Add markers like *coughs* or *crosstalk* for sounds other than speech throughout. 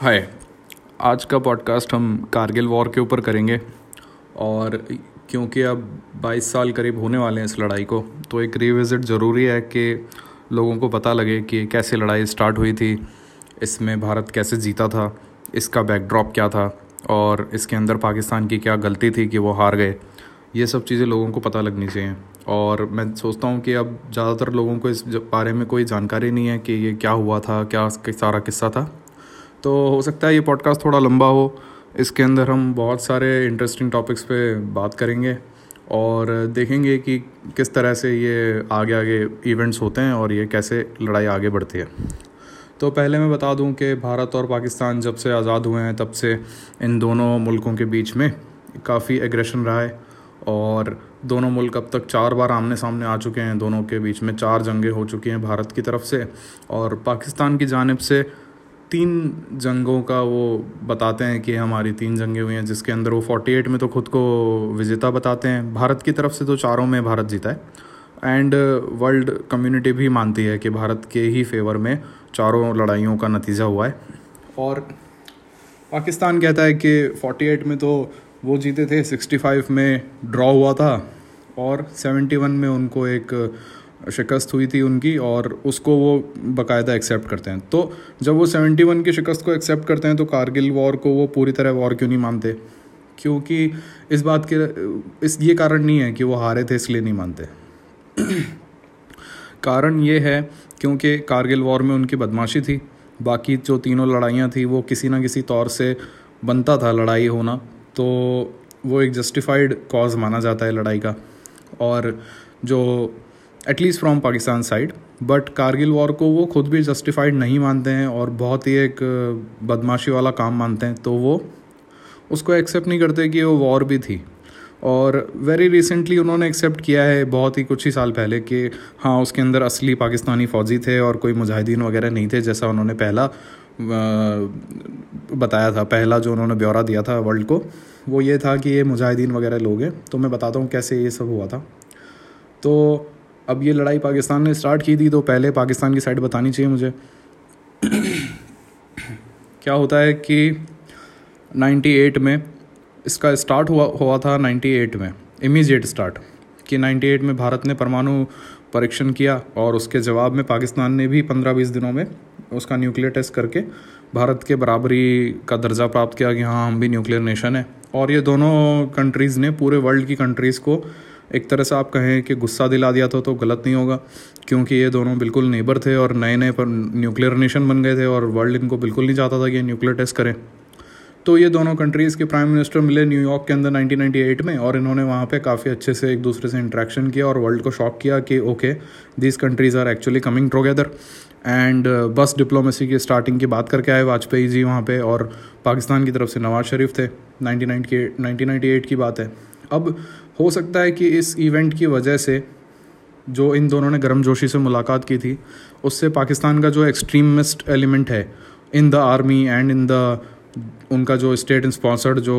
हाय। आज का पॉडकास्ट हम कारगिल वॉर के ऊपर करेंगे और क्योंकि अब 22 साल करीब होने वाले हैं इस लड़ाई को तो एक रिविज़िट ज़रूरी है कि लोगों को पता लगे कि कैसे लड़ाई स्टार्ट हुई थी, इसमें भारत कैसे जीता था, इसका बैकड्रॉप क्या था और इसके अंदर पाकिस्तान की क्या गलती थी कि वो हार गए। ये सब चीज़ें लोगों को पता लगनी चाहिए और मैं सोचता हूँ कि अब ज़्यादातर लोगों को इस बारे में कोई जानकारी नहीं है कि ये क्या हुआ था, क्या सारा किस्सा था। तो हो सकता है ये पॉडकास्ट थोड़ा लंबा हो। इसके अंदर हम बहुत सारे इंटरेस्टिंग टॉपिक्स पे बात करेंगे और देखेंगे कि किस तरह से ये आगे आगे इवेंट्स होते हैं और ये कैसे लड़ाई आगे बढ़ती है। तो पहले मैं बता दूँ कि भारत और पाकिस्तान जब से आज़ाद हुए हैं, तब से इन दोनों मुल्कों के बीच में काफ़ी एग्रेशन रहा है और दोनों मुल्क अब तक चार बार आमने सामने आ चुके हैं। दोनों के बीच में चार जंगें हो चुकी हैं भारत की तरफ़ से और पाकिस्तान की जानब से तीन जंगों का वो बताते हैं कि हमारी तीन जंगें हुई हैं, जिसके अंदर वो फोर्टी एट में तो खुद को विजेता बताते हैं। भारत की तरफ़ से तो चारों में भारत जीता है। एंड वर्ल्ड कम्युनिटी भी मानती है कि भारत के ही फेवर में चारों लड़ाइयों का नतीजा हुआ है। और पाकिस्तान कहता है कि 48 में तो वो जीते थे 65 में ड्रॉ हुआ था। और 71 में उनको एक शिकस्त हुई थी उनकी और उसको वो बाकायदा एक्सेप्ट करते हैं। तो जब वो सेवेंटी वन की शिकस्त को एक्सेप्ट करते हैं तो कारगिल वॉर को वो पूरी तरह वॉर क्यों नहीं मानते? क्योंकि इस बात के, इस, ये कारण नहीं है कि वो हारे थे, इसलिए नहीं मानते। *clears throat* कारण ये है क्योंकि कारगिल वॉर में उनकी बदमाशी थी। बाकी जो तीनों लड़ाइयाँ थी, वो किसी ना किसी तौर से बनता था लड़ाई होना। तो वो एक जस्टिफाइड कॉज माना जाता है लड़ाई का। और जो at least from Pakistan side but Kargil war को वो खुद भी जस्टिफाइड नहीं मानते हैं और बहुत ही एक बदमाशी वाला काम मानते हैं। तो वो उसको एक्सेप्ट नहीं करते कि वो वॉर भी थी। और वेरी रिसेंटली उन्होंने एक्सेप्ट किया है बहुत ही कुछ ही साल पहले कि हाँ उसके अंदर असली पाकिस्तानी फ़ौजी थे और कोई मुजाहिदीन वगैरह नहीं थे, जैसा उन्होंने पहला बताया था, पहला जो उन्होंने ब्यौरा दिया था वर्ल्ड को। वो ये था कि ये मुजाहिदीन वगैरह लोग हैं। तो मैं बताता हूँ कैसे ये सब हुआ था। तो अब ये लड़ाई पाकिस्तान ने स्टार्ट की थी तो पहले पाकिस्तान की साइड बतानी चाहिए मुझे। *coughs* क्या होता है कि 98 में इसका स्टार्ट हुआ हुआ था 98 में इमीजिएट स्टार्ट कि 98 में भारत ने परमाणु परीक्षण किया और उसके जवाब में पाकिस्तान ने भी 15-20 दिनों में उसका न्यूक्लियर टेस्ट करके भारत के बराबरी का दर्जा प्राप्त किया कि हाँ हम भी न्यूक्लियर नेशन है। और ये दोनों कंट्रीज़ ने, पूरे वर्ल्ड की कंट्रीज़ को एक तरह से आप कहें कि गुस्सा दिला दिया था तो गलत नहीं होगा, क्योंकि ये दोनों बिल्कुल नेबर थे और नए नए पर न्यूक्लियर नेशन बन गए थे और वर्ल्ड इनको बिल्कुल नहीं चाहता था कि न्यूक्लियर टेस्ट करें। तो ये दोनों कंट्रीज़ के प्राइम मिनिस्टर मिले न्यूयॉर्क के अंदर 1998 में और इन्होंने वहाँ पे काफ़ी अच्छे से एक दूसरे से इंट्रैक्शन किया और वर्ल्ड को शॉक किया कि okay these countries are actually coming together and बस डिप्लोमेसी की स्टार्टिंग की बात करके आए वाजपेयी जी वहाँ पे और पाकिस्तान की तरफ़ से नवाज़ शरीफ थे। नाइनटीन की बात है। अब हो सकता है कि इस इवेंट की वजह से जो इन दोनों ने गर्मजोशी से मुलाकात की थी, उससे पाकिस्तान का जो एक्सट्रीमिस्ट एलिमेंट है in the army and in the उनका जो स्टेट स्पॉन्सर्ड जो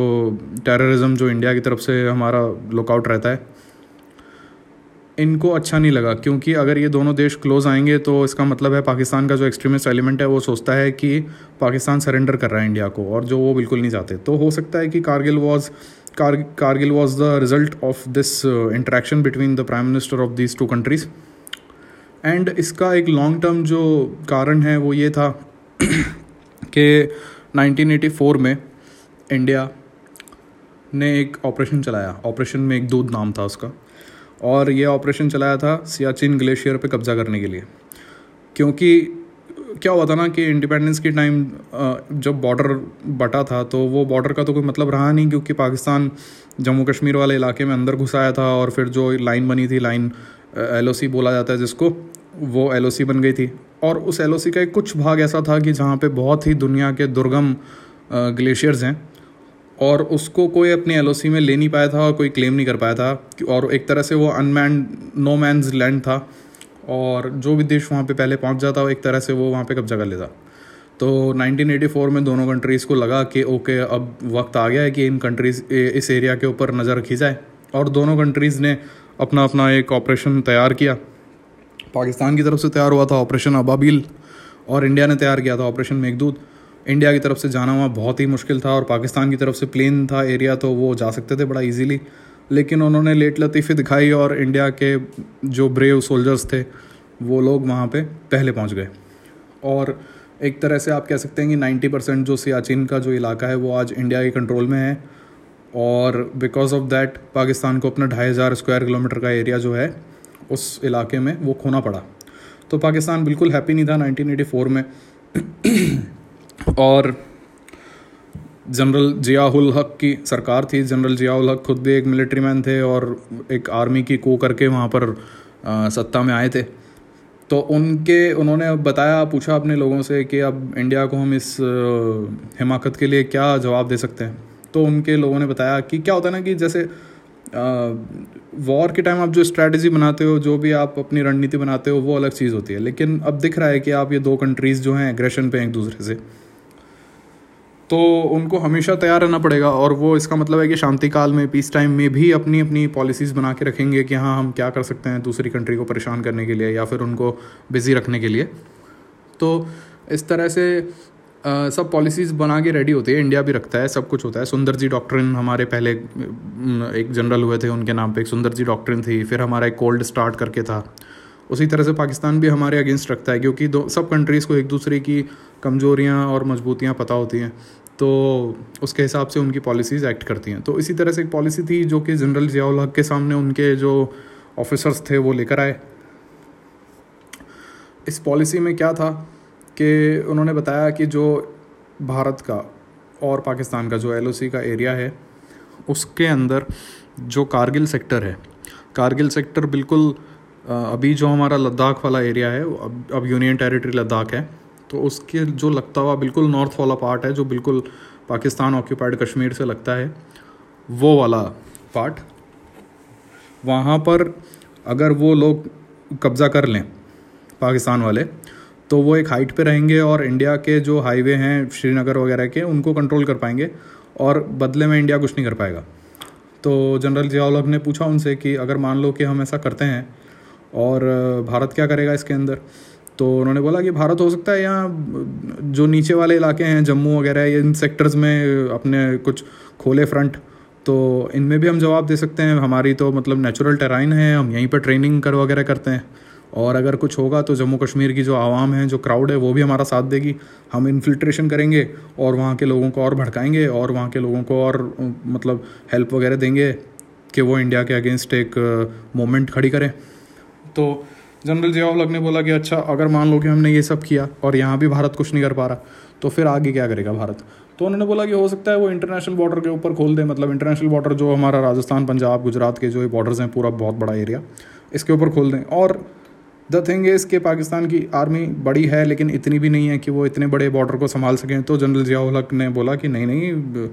टेररिज्म जो इंडिया की तरफ़ से हमारा लुकआउट रहता है, इनको अच्छा नहीं लगा। क्योंकि अगर ये दोनों देश क्लोज आएँगे तो इसका मतलब है पाकिस्तान का जो एक्सट्रीमिस्ट एलिमेंट है, वो सोचता है कि पाकिस्तान सरेंडर कर रहा है इंडिया को, और जो वो बिल्कुल नहीं चाहते। तो हो सकता है कि Kargil was Kargil was the result of this uh, interaction between the prime minister of these two countries. And इसका एक लॉन्ग टर्म जो कारण है वो ये था *clears throat* कि 1984 में इंडिया ने एक ऑपरेशन चलाया। ऑपरेशन में एक दूध नाम था उसका। और ये ऑपरेशन चलाया था सियाचिन ग्लेशियर पे कब्ज़ा करने के लिए। क्योंकि क्या हुआ था ना कि इंडिपेंडेंस के टाइम जब बॉर्डर बटा था तो वो बॉर्डर का तो कोई मतलब रहा नहीं क्योंकि पाकिस्तान जम्मू कश्मीर वाले इलाके में अंदर घुस आया था और फिर जो लाइन बनी थी लाइन एलओसी बोला जाता है जिसको, वो एलओसी बन गई थी। और उस एलओसी का एक कुछ भाग ऐसा था कि जहाँ पे बहुत ही दुनिया के दुर्गम ग्लेशियर्स हैं और उसको कोई अपनी एल में ले नहीं पाया था और कोई क्लेम नहीं कर पाया था और एक तरह से वो अनमैन नो मैंस लैंड था। और जो भी देश वहाँ पे पहले पहुँच जाता, एक तरह से वो वहाँ पे कब्जा कर लेता। तो 1984 में दोनों कंट्रीज़ को लगा कि, ओके, अब वक्त आ गया है कि इन कंट्रीज़ इस एरिया के ऊपर नज़र रखी जाए। और दोनों कंट्रीज़ ने अपना अपना एक ऑपरेशन तैयार किया। पाकिस्तान की तरफ़ से तैयार हुआ था ऑपरेशन अबाबिल, और इंडिया ने तैयार किया था ऑपरेशन मेघदूत। इंडिया की तरफ़ से जाना वहाँ बहुत ही मुश्किल था, और पाकिस्तान की तरफ़ से प्लेन था एरिया तो वो जा सकते थे बड़ा इजीली लेकिन उन्होंने लेट लतीफ़ी दिखाई और इंडिया के जो ब्रेव सोल्जर्स थे, वो लोग वहाँ पे पहले पहुँच गए। और एक तरह से आप कह सकते हैं कि नाइन्टी परसेंट जो सियाचिन का जो इलाका है, वो आज इंडिया के कंट्रोल में है। और बिकॉज़ ऑफ़ दैट पाकिस्तान को अपना ढाई हज़ार स्क्वायर किलोमीटर का एरिया जो है, उस इलाके में वो खोना पड़ा। तो पाकिस्तान बिल्कुल हैप्पी नहीं था 1984 में। और जनरल जियाउल हक की सरकार थी। जनरल जियाउल हक खुद भी एक मिलिट्री मैन थे और एक आर्मी की को करके वहाँ पर आ, सत्ता में आए थे। तो उनके उन्होंने बताया पूछा अपने लोगों से कि अब इंडिया को हम इस हिमाकत के लिए क्या जवाब दे सकते हैं? तो उनके लोगों ने बताया कि क्या होता है ना कि जैसे वॉर के टाइम आप जो स्ट्रैटेजी बनाते हो जो भी आप अपनी रणनीति बनाते हो वो अलग चीज़ होती है। लेकिन अब दिख रहा है कि आप ये दो कंट्रीज़ जो हैं एग्रेशन पे एक दूसरे से। तो उनको हमेशा तैयार रहना पड़ेगा और वो इसका मतलब है कि शांति काल में पीस टाइम में भी अपनी अपनी पॉलिसीज़ बना के रखेंगे कि हाँ हम क्या कर सकते हैं दूसरी कंट्री को परेशान करने के लिए या फिर उनको बिज़ी रखने के लिए। तो इस तरह से आ, सब पॉलिसीज़ बना के रेडी होती है। इंडिया भी रखता है सब कुछ होता है। सुंदर जी डॉक्ट्रिन हमारे पहले एक जनरल हुए थे उनके नाम पे एक सुंदर जी डॉक्ट्रिन थी। फिर हमारा एक कोल्ड स्टार्ट करके था। उसी तरह से पाकिस्तान भी हमारे अगेंस्ट रखता है, क्योंकि दो, सब कंट्रीज़ को एक दूसरे की कमजोरियाँ और मजबूतियाँ पता होती हैं तो उसके हिसाब से उनकी पॉलिसीज़ एक्ट करती हैं। तो इसी तरह से एक पॉलिसी थी जो कि जनरल जियाउल हक के सामने उनके जो ऑफिसर्स थे वो लेकर आए। इस पॉलिसी में क्या था कि उन्होंने बताया कि जो भारत का और पाकिस्तान का जो एलओसी का एरिया है, उसके अंदर जो कारगिल सेक्टर है, कारगिल सेक्टर बिल्कुल अभी जो हमारा लद्दाख वाला एरिया है अब अब यूनियन टेरिटरी लद्दाख है तो उसके जो लगता हुआ बिल्कुल नॉर्थ वाला पार्ट है, जो बिल्कुल पाकिस्तान ऑक्यूपाइड कश्मीर से लगता है, वो वाला पार्ट वहाँ पर अगर वो लोग कब्ज़ा कर लें, पाकिस्तान वाले तो वो एक हाइट पे रहेंगे और इंडिया के जो हाईवे हैं, श्रीनगर वगैरह के, उनको कंट्रोल कर पाएँगे और बदले में इंडिया कुछ नहीं कर पाएगा। तो जनरल जियाउल ने पूछा उनसे कि अगर मान लो कि हम ऐसा करते हैं और भारत क्या करेगा इसके अंदर? तो उन्होंने बोला कि भारत हो सकता है यहाँ, जो नीचे वाले इलाके हैं, जम्मू वगैरह इन सेक्टर्स में अपने कुछ खोले फ्रंट तो इनमें भी हम जवाब दे सकते हैं। हमारी तो मतलब नेचुरल टेराइन है, हम यहीं पर ट्रेनिंग कर वगैरह करते हैं। और अगर कुछ होगा तो जम्मू कश्मीर की जो आवाम है, जो क्राउड है, वो भी हमारा साथ देगी। हम इन्फिल्ट्रेशन करेंगे और वहाँ के लोगों को और भड़काएँगे और वहाँ के लोगों को और मतलब हेल्प वगैरह देंगे कि वो इंडिया के अगेंस्ट एक मोमेंट खड़ी करें। तो जनरल जियाउल ने बोला कि अच्छा अगर मान लो कि हमने ये सब किया और यहाँ भी भारत कुछ नहीं कर पा रहा तो फिर आगे क्या करेगा भारत? तो उन्होंने बोला कि हो सकता है वो इंटरनेशनल बॉर्डर के ऊपर खोल दे मतलब इंटरनेशनल बॉर्डर जो हमारा राजस्थान, पंजाब, गुजरात के जो बॉर्डर्स हैं, पूरा बहुत बड़ा एरिया इसके ऊपर खोल दें। और द थिंग इज़ कि पाकिस्तान की आर्मी बड़ी है, लेकिन इतनी भी नहीं है कि वो इतने बड़े बॉर्डर को संभाल सकें। तो जनरल जियाउल हक ने बोला कि नहीं नहीं,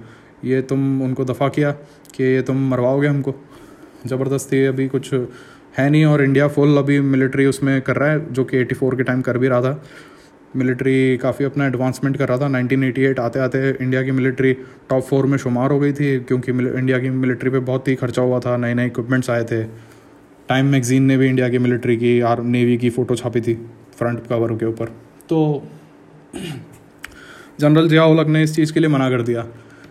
ये तुम उनको दफ़ा किया कि ये तुम मरवाओगे हमको। ज़बरदस्ती अभी कुछ है नहीं और इंडिया फुल अभी मिलिट्री उसमें कर रहा है, जो कि एटी फोर के टाइम कर भी रहा था। मिलिट्री काफ़ी अपना एडवांसमेंट कर रहा था। 1988 आते आते इंडिया की मिलिट्री टॉप फोर में शुमार हो गई थी, क्योंकि इंडिया की मिलिट्री पे बहुत ही खर्चा हुआ था नए नए इक्विपमेंट्स आए थे। टाइम मैगजीन ने भी इंडिया की मिलिट्री की, आर नेवी की फ़ोटो छापी थी फ्रंट कवर के ऊपर। तो जनरल जिया उलक ने इस चीज़ के लिए मना कर दिया।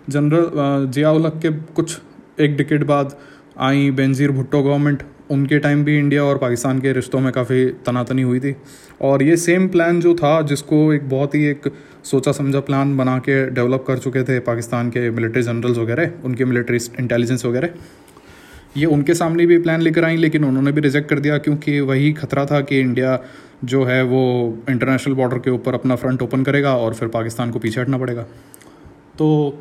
जनरल जिया उलक के कुछ एक डिकेट बाद आई बेनज़ीर भुट्टो गवर्नमेंट उनके टाइम भी इंडिया और पाकिस्तान के रिश्तों में काफ़ी तनातनी हुई थी। और ये सेम प्लान जो था, जिसको एक बहुत ही एक सोचा समझा प्लान बना के डेवलप कर चुके थे पाकिस्तान के मिलिट्री जनरल्स वगैरह, उनके मिलिट्री इंटेलिजेंस वगैरह, ये उनके सामने भी प्लान लेकर आई, लेकिन उन्होंने भी रिजेक्ट कर दिया, क्योंकि वही खतरा था कि इंडिया जो है वो इंटरनेशनल बॉर्डर के ऊपर अपना फ्रंट ओपन करेगा और फिर पाकिस्तान को पीछे हटना पड़ेगा। तो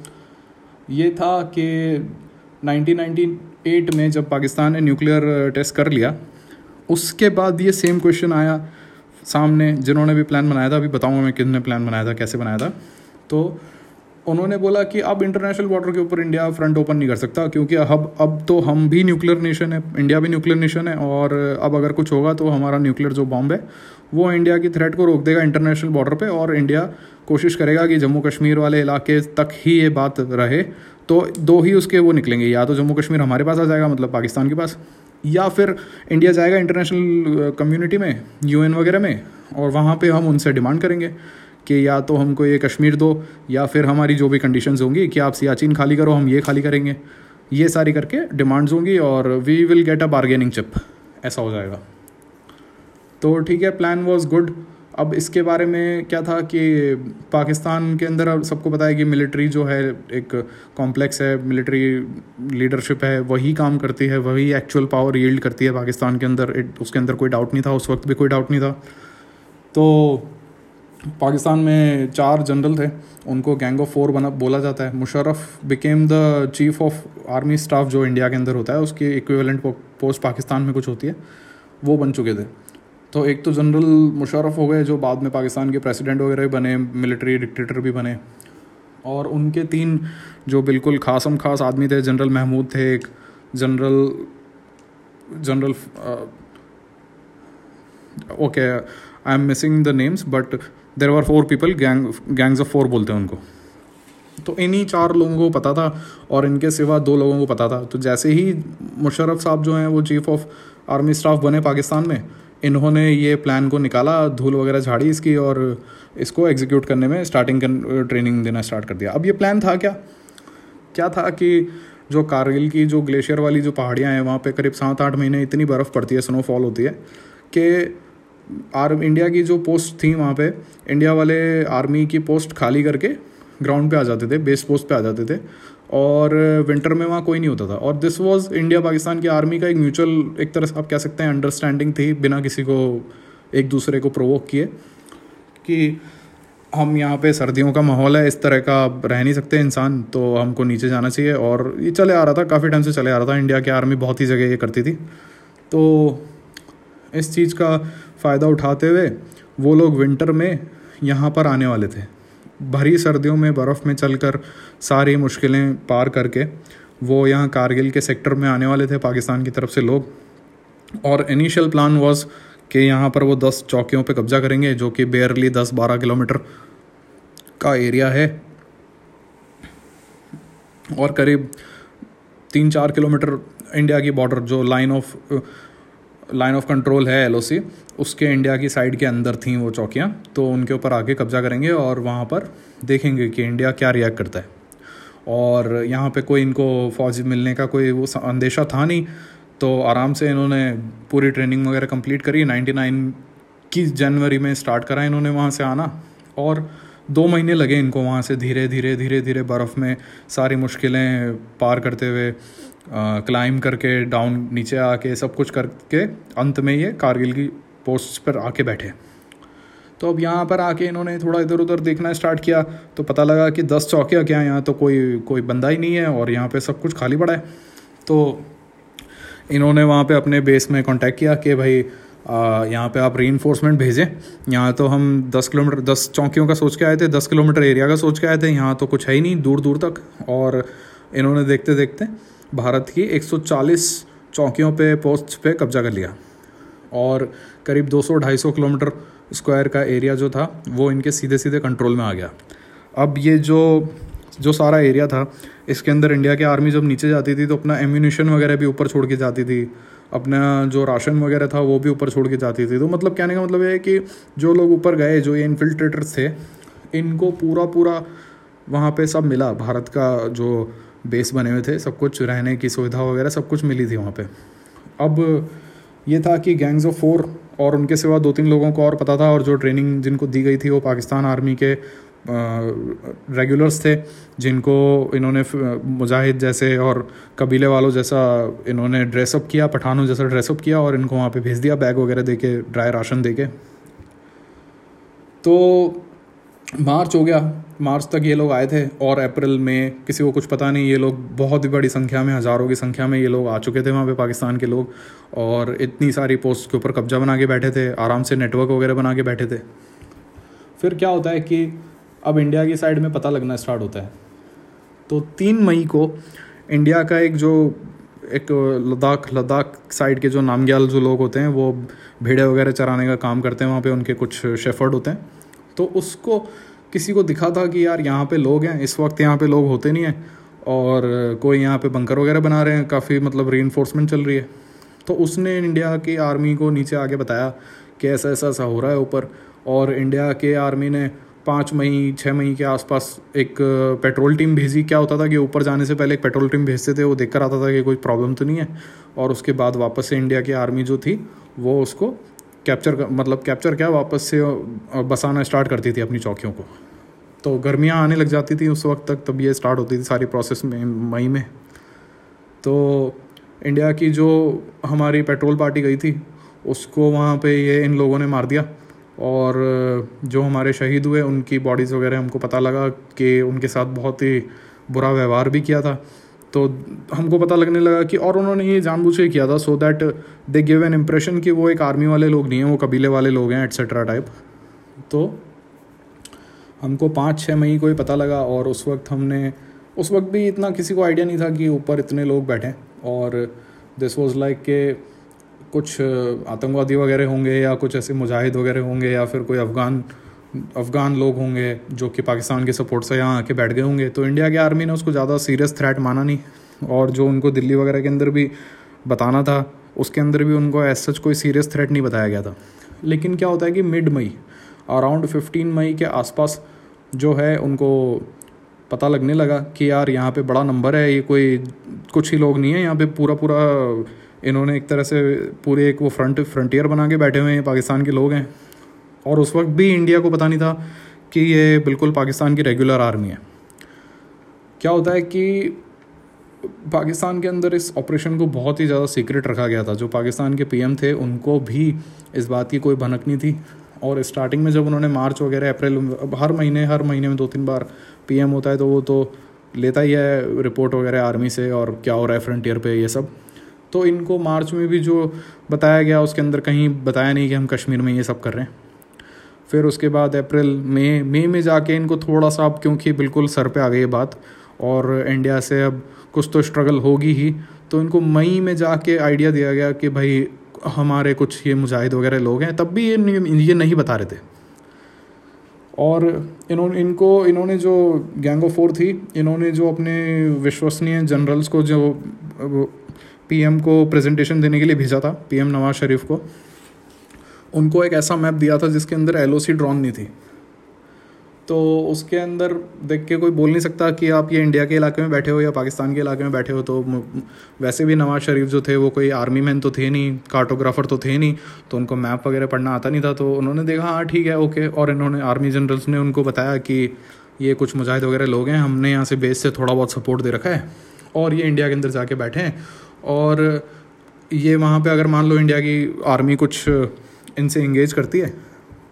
ये था कि 1998 में जब पाकिस्तान ने न्यूक्लियर टेस्ट कर लिया, उसके बाद ये सेम क्वेश्चन आया सामने, जिन्होंने भी प्लान बनाया था, अभी बताऊँगा मैं किसने प्लान बनाया था, कैसे बनाया था। तो उन्होंने बोला कि अब इंटरनेशनल बॉर्डर के ऊपर इंडिया फ्रंट ओपन नहीं कर सकता, क्योंकि अब अब तो हम भी न्यूक्लियर नेशन है इंडिया भी न्यूक्लियर नेशन है, और, अब अगर कुछ होगा तो हमारा न्यूक्लियर जो बॉम्ब है, वो इंडिया की थ्रेट को रोक देगा इंटरनेशनल बॉर्डर पे, और इंडिया कोशिश करेगा कि जम्मू कश्मीर वाले इलाके तक ही ये बात रहे। तो दो ही उसके वो निकलेंगे, या तो जम्मू कश्मीर हमारे पास आ जाएगा मतलब पाकिस्तान के पास, या फिर इंडिया जाएगा इंटरनेशनल कम्युनिटी में यूएन वगैरह में, और वहाँ पे हम उनसे डिमांड करेंगे कि या तो हमको ये कश्मीर दो, या फिर हमारी जो भी कंडीशंस होंगी कि आप सियाचिन खाली करो, हम ये खाली करेंगे। ये सारी करके डिमांड्स होंगी और we will get a bargaining chip ऐसा हो जाएगा। तो ठीक है प्लान वॉज़ गुड अब इसके बारे में क्या था कि पाकिस्तान के अंदर अब सबको पता है कि मिलिट्री जो है एक कॉम्प्लेक्स है, मिलिट्री लीडरशिप है, वही काम करती है, वही एक्चुअल पावर यील्ड करती है पाकिस्तान के अंदर। इट उसके अंदर कोई डाउट नहीं था, उस वक्त भी कोई डाउट नहीं था। तो पाकिस्तान में चार जनरल थे, उनको गैंग ऑफ़ फोर बना, बोला जाता है। Musharraf became the chief of army staff जो इंडिया के अंदर होता है, उसकी इक्विवेलेंट पोस्ट पाकिस्तान में कुछ होती है, वो बन चुके थे। तो एक तो जनरल मुशरफ हो गए जो बाद में पाकिस्तान के प्रेसिडेंट वगैरह बने, मिलिट्री डिक्टेटर भी बने। और उनके तीन जो बिल्कुल खासम खास आदमी थे, जनरल महमूद थे, एक general general okay I am missing the names but there are four people gang gangs of four बोलते हैं उनको। तो इन्हीं चार लोगों को पता था, और इनके सिवा दो लोगों को पता था। तो जैसे ही मुशरफ साहब जो हैं, वो चीफ ऑफ़ आर्मी स्टाफ बने पाकिस्तान में इन्होंने ये प्लान को निकाला, धूल वगैरह झाड़ी इसकी और इसको एग्जीक्यूट करने में स्टार्टिंग ट्रेनिंग देना स्टार्ट कर दिया। अब ये प्लान था क्या? क्या था कि जो कारगिल की, जो ग्लेशियर वाली जो पहाड़ियाँ हैं, वहाँ पे करीब सात आठ महीने इतनी बर्फ़ पड़ती है स्नोफॉल होती है, कि आर्म इंडिया की जो पोस्ट थी वहाँ पे इंडिया वाले आर्मी की पोस्ट खाली करके ग्राउंड पे आ जाते थे बेस पोस्ट पे आ जाते थे। और विंटर में वहाँ कोई नहीं होता था। और दिस वाज इंडिया पाकिस्तान की आर्मी का एक म्यूचुअल एक तरह से आप कह सकते हैं अंडरस्टैंडिंग थी, बिना किसी को एक दूसरे को प्रोवोक किए कि हम यहाँ पे सर्दियों का माहौल है, इस तरह का रह नहीं सकते इंसान तो हमको नीचे जाना चाहिए। और ये चले आ रहा था, काफ़ी टाइम से चले आ रहा था। इंडिया की आर्मी बहुत ही जगह ये करती थी। तो इस चीज़ का फ़ायदा उठाते हुए वो लोग विंटर में यहाँ पर आने वाले थे। भरी सर्दियों में, बर्फ़ में चलकर सारी मुश्किलें पार करके, वो यहाँ कारगिल के सेक्टर में आने वाले थे, पाकिस्तान की तरफ़ से लोग। और इनिशियल प्लान वॉज़ कि यहाँ पर वो दस चौकियों पे कब्जा करेंगे, जो कि बेयरली दस बारह किलोमीटर का एरिया है। और करीब तीन चार किलोमीटर इंडिया की बॉर्डर जो line of line of control है एलओसी उसके इंडिया की साइड के अंदर थी वो चौकियाँ तो उनके ऊपर आके कब्जा करेंगे और वहाँ पर देखेंगे कि इंडिया क्या रिएक्ट करता है। और यहाँ पे कोई इनको फौज मिलने का कोई वो अंदेशा था नहीं तो आराम से इन्होंने पूरी ट्रेनिंग वगैरह कंप्लीट करी नाइन्टी नाइन की जनवरी में स्टार्ट करा इन्होंने वहाँ से आना, और दो महीने लगे इनको वहाँ से धीरे धीरे धीरे धीरे बर्फ़ में सारी मुश्किलें पार करते हुए क्लाइम करके डाउन नीचे आके सब कुछ करके अंत में ये कारगिल की पोस्ट पर आके बैठे। तो अब यहाँ पर आके इन्होंने थोड़ा इधर उधर देखना स्टार्ट किया तो पता लगा कि दस चौकियाँ क्या यहाँ तो कोई कोई बंदा ही नहीं है और यहाँ पे सब कुछ खाली पड़ा है। तो इन्होंने वहाँ पे अपने बेस में कांटेक्ट किया कि भाई यहाँ पे आप री भेजें। यहाँ तो हम दस किलोमीटर, दस चौकियों का सोच के आए थे, दस किलोमीटर एरिया का सोच के आए थे, यहाँ तो कुछ है ही नहीं दूर दूर तक। और इन्होंने देखते देखते भारत की 140 चौकियों पे पोस्ट पे कब्जा कर लिया। और करीब 200-250 किलोमीटर स्क्वायर का एरिया जो था, वो इनके सीधे सीधे कंट्रोल में आ गया। अब ये जो जो सारा एरिया था, इसके अंदर इंडिया की आर्मी जब नीचे जाती थी तो अपना एम्यूनिशन वगैरह भी ऊपर छोड़ के जाती थी। अपना जो राशन वगैरह था, वो भी ऊपर छोड़ के जाती थी। तो मतलब कहने का मतलब ये है कि जो लोग ऊपर गए, जो ये इन्फिल्ट्रेटर्स थे, इनको पूरा पूरा वहाँ पे सब मिला। भारत का जो बेस बने हुए थे, सब कुछ रहने की सुविधा वगैरह सब कुछ मिली थी वहाँ पे। अब ये था कि गैंग्स ऑफ़ फोर और उनके सिवा दो तीन लोगों को और पता था और जो ट्रेनिंग जिनको दी गई थी वो पाकिस्तान आर्मी के रेगुलर्स थे, जिनको इन्होंने मुजाहिद जैसे और कबीले वालों जैसा इन्होंने ड्रेसअप किया, पठानों जैसा ड्रेसअप किया और इनको वहाँ पे भेज दिया बैग वगैरह दे के ड्राई राशन दे के तो मार्च हो गया। मार्च तक ये लोग आए थे और अप्रैल में किसी को कुछ पता नहीं, ये लोग बहुत ही बड़ी संख्या में, हज़ारों की संख्या में ये लोग आ चुके थे वहाँ पे पाकिस्तान के लोग और इतनी सारी पोस्ट के ऊपर कब्जा बना के बैठे थे, आराम से नेटवर्क वगैरह बना के बैठे थे। फिर क्या होता है कि अब इंडिया की साइड में पता लगना स्टार्ट होता है। तो तीन मई को इंडिया का एक जो, एक लद्दाख लद्दाख साइड के जो नामग्याल जो लोग होते हैं, वो भेड़े वगैरह चराने का काम करते हैं, वहाँ पे उनके कुछ शेफर्ड होते हैं। तो उसको किसी को दिखा था कि यार यहाँ पे लोग हैं, इस वक्त यहाँ पे लोग होते नहीं हैं और कोई यहाँ पे बंकर वगैरह बना रहे हैं, काफ़ी मतलब री चल रही है। तो उसने इंडिया की आर्मी को नीचे आके बताया कि ऐसा ऐसा ऐसा हो रहा है ऊपर और इंडिया के आर्मी ने पाँच मई छः मई के आसपास एक पेट्रोल टीम भेजी। क्या होता था कि ऊपर जाने से पहले एक पेट्रोल टीम भेजते थे, वो देख कर आता था कि कोई प्रॉब्लम तो नहीं है और उसके बाद वापस से इंडिया की आर्मी जो थी, वो उसको कैप्चर मतलब कैप्चर क्या वापस से बसाना स्टार्ट करती थी अपनी चौकियों को। तो गर्मियाँ आने लग जाती थी उस वक्त तक, तब ये स्टार्ट होती थी सारी प्रोसेस में, मई में। तो इंडिया की जो हमारी पेट्रोल पार्टी गई थी, उसको वहाँ पे ये इन लोगों ने मार दिया। और जो हमारे शहीद हुए, उनकी बॉडीज़ वगैरह हमको पता लगा कि उनके साथ बहुत ही बुरा व्यवहार भी किया था। तो हमको पता लगने लगा कि और उन्होंने ये जानबूझ के किया था so that they give an impression कि वो एक आर्मी वाले लोग नहीं हैं, वो कबीले वाले लोग हैं एट्सेट्रा टाइप तो हमको पाँच छः मई को ही पता लगा और उस वक्त हमने, उस वक्त भी इतना किसी को आइडिया नहीं था कि ऊपर इतने लोग बैठे। और दिस वॉज़ लाइक के कुछ आतंकवादी वगैरह होंगे या कुछ ऐसे मुजाहिद वगैरह होंगे या फिर कोई अफ़गान अफ़गान लोग होंगे जो कि पाकिस्तान के सपोर्ट से यहाँ आके बैठ गए होंगे। तो इंडिया की आर्मी ने उसको ज़्यादा सीरियस थ्रेट माना नहीं। और जो उनको दिल्ली वगैरह के अंदर भी बताना था, उसके अंदर भी उनको एज सच कोई सीरियस थ्रेट नहीं बताया गया था। लेकिन क्या होता है कि mid May around fifteen May के आसपास जो है उनको पता लगने लगा कि यार यहाँ पे बड़ा नंबर है, ये कोई, कुछ ही लोग नहीं है यहाँ पे पूरा पूरा इन्होंने एक तरह से पूरे एक वो फ्रंट फ्रंटियर बना के बैठे हुए हैं, पाकिस्तान के लोग हैं। और उस वक्त भी इंडिया को पता नहीं था कि ये बिल्कुल पाकिस्तान की रेगुलर आर्मी है। क्या होता है कि पाकिस्तान के अंदर इस ऑपरेशन को बहुत ही ज़्यादा सीक्रेट रखा गया था। जो पाकिस्तान के पीएम थे, उनको भी इस बात की कोई भनक नहीं थी। और स्टार्टिंग में जब उन्होंने मार्च वगैरह, अप्रैल, हर महीने हर महीने में दो तीन बार पीएम होता है तो वो तो लेता ही है रिपोर्ट वगैरह आर्मी से और क्या हो रहा है फ्रंटियर पे, ये सब। तो इनको मार्च में भी जो बताया गया, उसके अंदर कहीं बताया नहीं कि हम कश्मीर में ये सब कर रहे हैं। फिर उसके बाद अप्रैल, मई मई में जाके इनको थोड़ा सा अब क्योंकि बिल्कुल सर पे आ गई ये बात, और इंडिया से अब कुछ तो स्ट्रगल होगी ही तो इनको मई में जाके आइडिया दिया गया कि भाई हमारे कुछ ये मुजाहिद वगैरह लोग हैं, तब भी ये ये नहीं बता रहे थे। और इन्होंने इनको, इन्होंने जो गैंग ऑफ़ फोर थी, इन्होंने जो अपने विश्वसनीय जनरल्स को जो पीएम को प्रेजेंटेशन देने के लिए भेजा था पीएम नवाज़ शरीफ को उनको एक ऐसा मैप दिया था जिसके अंदर एल ड्रॉन नहीं थी। तो उसके अंदर देख के कोई बोल नहीं सकता कि आप ये इंडिया के इलाके में बैठे हो या पाकिस्तान के इलाके में बैठे हो तो वैसे भी नवाज़ शरीफ जो थे वो कोई आर्मी मैन तो थे नहीं कार्टोग्राफर तो थे नहीं तो उनको मैप वगैरह पढ़ना आता नहीं था तो उन्होंने देखा हाँ ठीक है ओके और इन्होंने आर्मी जनरल्स ने उनको बताया कि ये कुछ मुजाहिद वगैरह लोग हैं, हमने यहाँ से बेस से थोड़ा बहुत सपोर्ट दे रखा है और ये इंडिया के अंदर जाके बैठे हैं। और ये वहाँ पे अगर मान लो इंडिया की आर्मी कुछ इनसे इंगेज करती है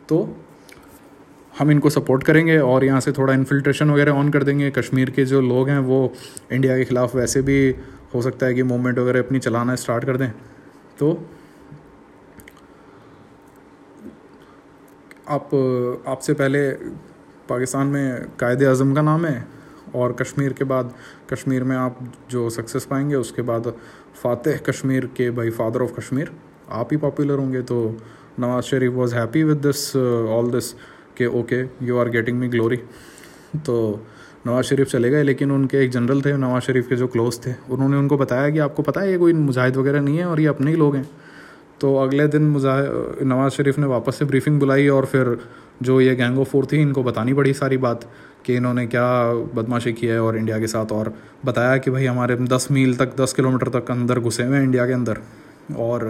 तो हम इनको सपोर्ट करेंगे और यहाँ से थोड़ा इन्फिल्ट्रेशन वगैरह ऑन कर देंगे। कश्मीर के जो लोग हैं, वो इंडिया के ख़िलाफ़ वैसे भी हो सकता है कि मूवमेंट वगैरह अपनी चलाना स्टार्ट कर दें। तो आप, आपसे पहले पाकिस्तान में कायद अज़म का नाम है और कश्मीर के बाद, कश्मीर में आप जो सक्सेस पाएँगे, उसके बाद फ़ातह कश्मीर के भाई फादर ऑफ़ कश्मीर, आप ही पॉपुलर होंगे तो Nawaz Sharif was happy with this all this कि okay you are getting me glory तो नवाज़ शरीफ चले गए, लेकिन उनके एक जनरल थे, नवाज़ शरीफ के जो क्लोज थे, उन्होंने उनको बताया कि आपको पता है ये कोई मुजाहिद वगैरह नहीं है और ये अपने ही लोग हैं। तो अगले दिन मुजाह, नवाज़ शरीफ ने वापस से ब्रीफिंग बुलाई और फिर जो ये गैंग ऑफ़ फोर थी, इनको बतानी पड़ी सारी बात कि इन्होंने क्या बदमाशी की है और इंडिया के साथ और बताया कि भाई हमारे दस मील तक, दस किलोमीटर तक अंदर घुसे हुए हैं इंडिया के अंदर। और